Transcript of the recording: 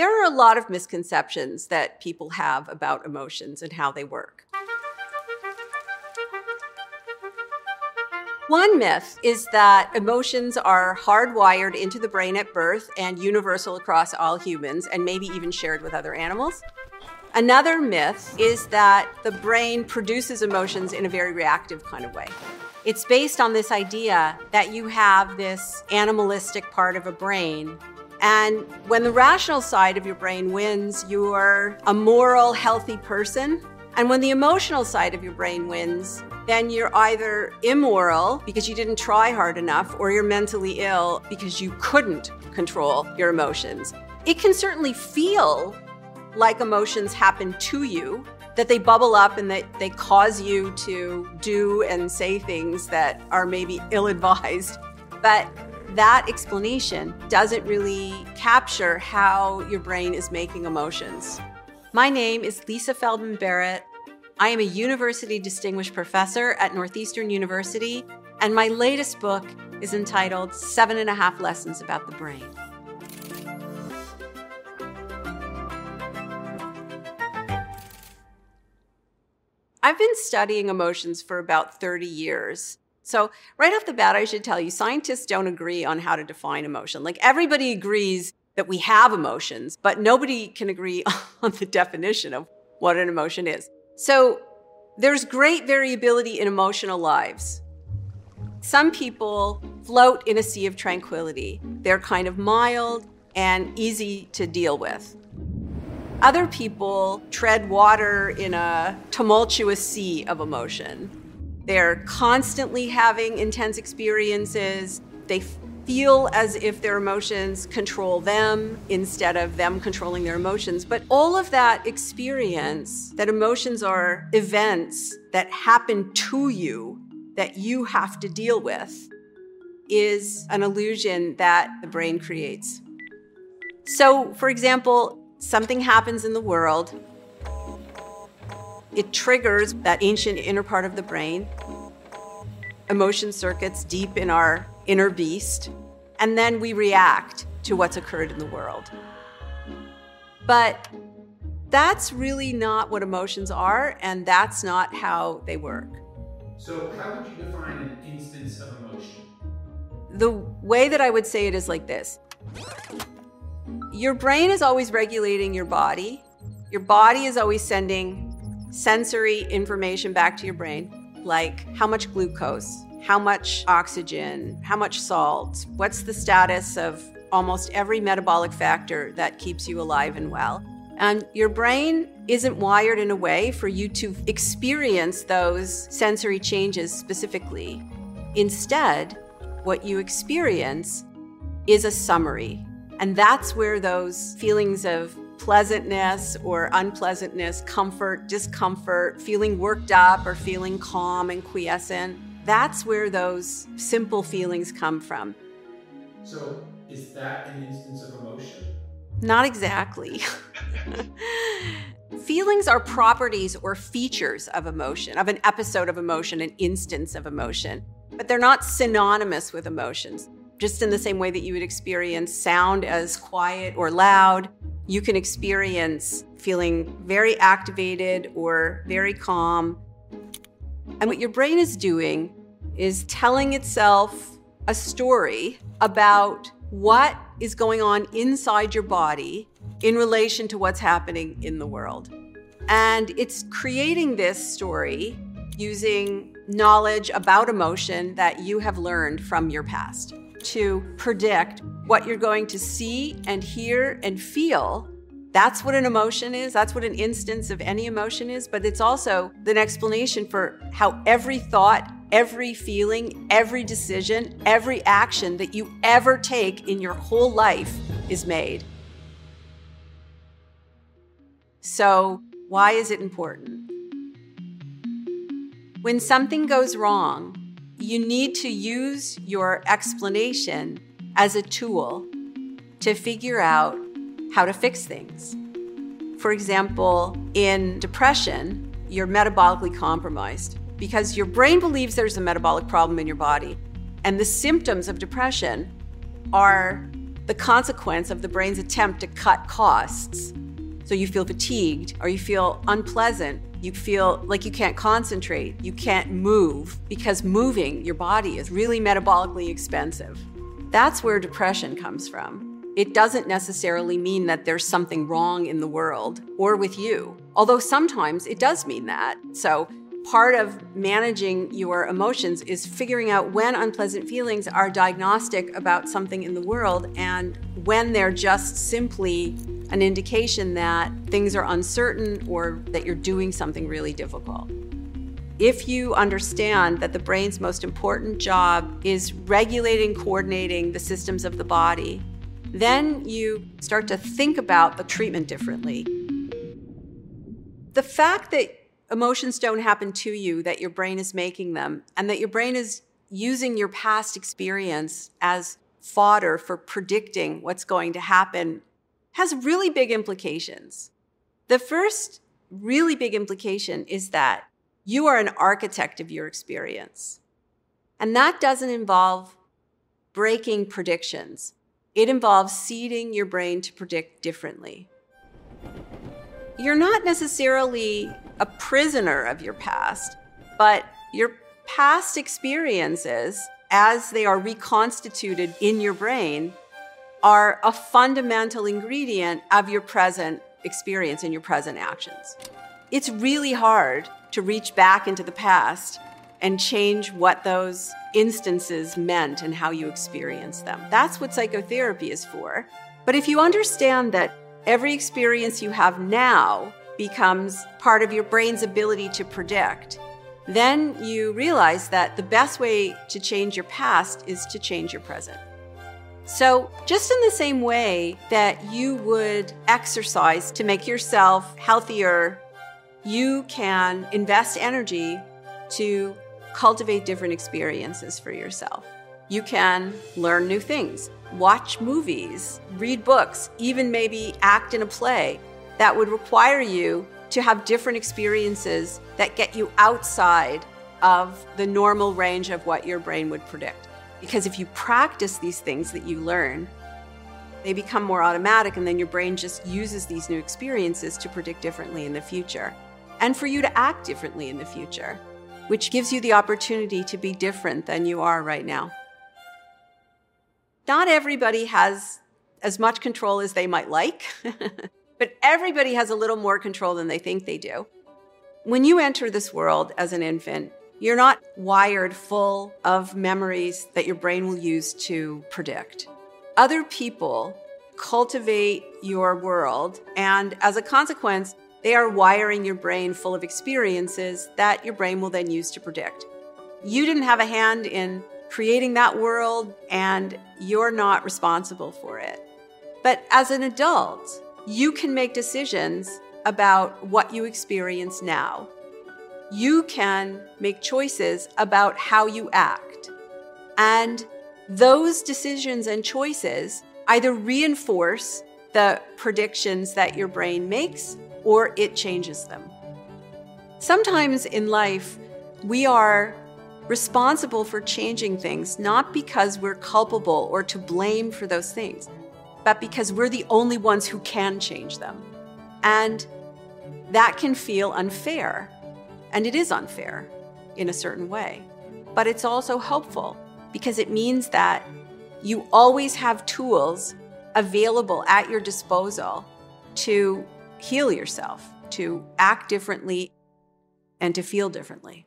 There are a lot of misconceptions that people have about emotions and how they work. One myth is that emotions are hardwired into the brain at birth and universal across all humans and maybe even shared with other animals. Another myth is that the brain produces emotions in a very reactive kind of way. It's based on this idea that you have this animalistic part of a brain and when the rational side of your brain wins, you're a moral, healthy person. And when the emotional side of your brain wins, then you're either immoral because you didn't try hard enough, or you're mentally ill because you couldn't control your emotions. It can certainly feel like emotions happen to you, that they bubble up and that they cause you to do and say things that are maybe ill advised. But that explanation doesn't really capture how your brain is making emotions. My name is Lisa Feldman Barrett. I am a University Distinguished Professor at Northeastern University, and my latest book is entitled Seven and a Half Lessons About the Brain. I've been studying emotions for about 30 years. So, right off the bat, I should tell you scientists don't agree on how to define emotion. Like, everybody agrees that we have emotions, but nobody can agree on the definition of what an emotion is. So, there's great variability in emotional lives. Some people float in a sea of tranquility, they're kind of mild and easy to deal with. Other people tread water in a tumultuous sea of emotion. They're constantly having intense experiences. They feel as if their emotions control them instead of them controlling their emotions. But all of that experience, that emotions are events that happen to you that you have to deal with, is an illusion that the brain creates. So, for example, something happens in the world it triggers that ancient inner part of the brain, emotion circuits deep in our inner beast, and then we react to what's occurred in the world. But that's really not what emotions are, and that's not how they work. So, how would you define an instance of emotion? The way that I would say it is like this Your brain is always regulating your body, your body is always sending sensory information back to your brain, like how much glucose, how much oxygen, how much salt, what's the status of almost every metabolic factor that keeps you alive and well. And your brain isn't wired in a way for you to experience those sensory changes specifically. Instead, what you experience is a summary. And that's where those feelings of pleasantness or unpleasantness, comfort, discomfort, feeling worked up or feeling calm and quiescent. That's where those simple feelings come from. So, is that an instance of emotion? Not exactly. Feelings are properties or features of emotion, of an episode of emotion, an instance of emotion, but they're not synonymous with emotions. Just in the same way that you would experience sound as quiet or loud, you can experience feeling very activated or very calm. And what your brain is doing is telling itself a story about what is going on inside your body in relation to what's happening in the world. And it's creating this story using knowledge about emotion that you have learned from your past to predict what you're going to see and hear and feel. That's what an emotion is. That's what an instance of any emotion is. But it's also an explanation for how every thought, every feeling, every decision, every action that you ever take in your whole life is made. So, why is it important? When something goes wrong, you need to use your explanation as a tool to figure out how to fix things. For example, in depression, you're metabolically compromised because your brain believes there's a metabolic problem in your body. And the symptoms of depression are the consequence of the brain's attempt to cut costs. So you feel fatigued or you feel unpleasant. You feel like you can't concentrate. You can't move because moving your body is really metabolically expensive. That's where depression comes from. It doesn't necessarily mean that there's something wrong in the world or with you, although sometimes it does mean that. So part of managing your emotions is figuring out when unpleasant feelings are diagnostic about something in the world and when they're just simply an indication that things are uncertain or that you're doing something really difficult. If you understand that the brain's most important job is regulating, coordinating the systems of the body, then you start to think about the treatment differently. The fact that emotions don't happen to you, that your brain is making them, and that your brain is using your past experience as fodder for predicting what's going to happen has really big implications. The first really big implication is that you are an architect of your experience. And that doesn't involve breaking predictions. It involves seeding your brain to predict differently. You're not necessarily a prisoner of your past, but your past experiences, as they are reconstituted in your brain, are a fundamental ingredient of your present experience and your present actions. It's really hard to reach back into the past and change what those instances meant and how you experience them. That's what psychotherapy is for. But if you understand that every experience you have now becomes part of your brain's ability to predict, then you realize that the best way to change your past is to change your present. So, just in the same way that you would exercise to make yourself healthier, you can invest energy to cultivate different experiences for yourself. You can learn new things, watch movies, read books, even maybe act in a play that would require you to have different experiences that get you outside of the normal range of what your brain would predict. Because if you practice these things that you learn, they become more automatic, and then your brain just uses these new experiences to predict differently in the future and for you to act differently in the future, which gives you the opportunity to be different than you are right now. Not everybody has as much control as they might like. but everybody has a little more control than they think they do. When you enter this world as an infant, you're not wired full of memories that your brain will use to predict. Other people cultivate your world, and as a consequence, they are wiring your brain full of experiences that your brain will then use to predict. You didn't have a hand in creating that world, and you're not responsible for it. But as an adult, you can make decisions about what you experience now. You can make choices about how you act. And those decisions and choices either reinforce the predictions that your brain makes or it changes them. Sometimes in life, we are responsible for changing things not because we're culpable or to blame for those things, but because we're the only ones who can change them. And that can feel unfair. And it is unfair in a certain way. But it's also helpful because it means that you always have tools available at your disposal to heal yourself, to act differently, and to feel differently.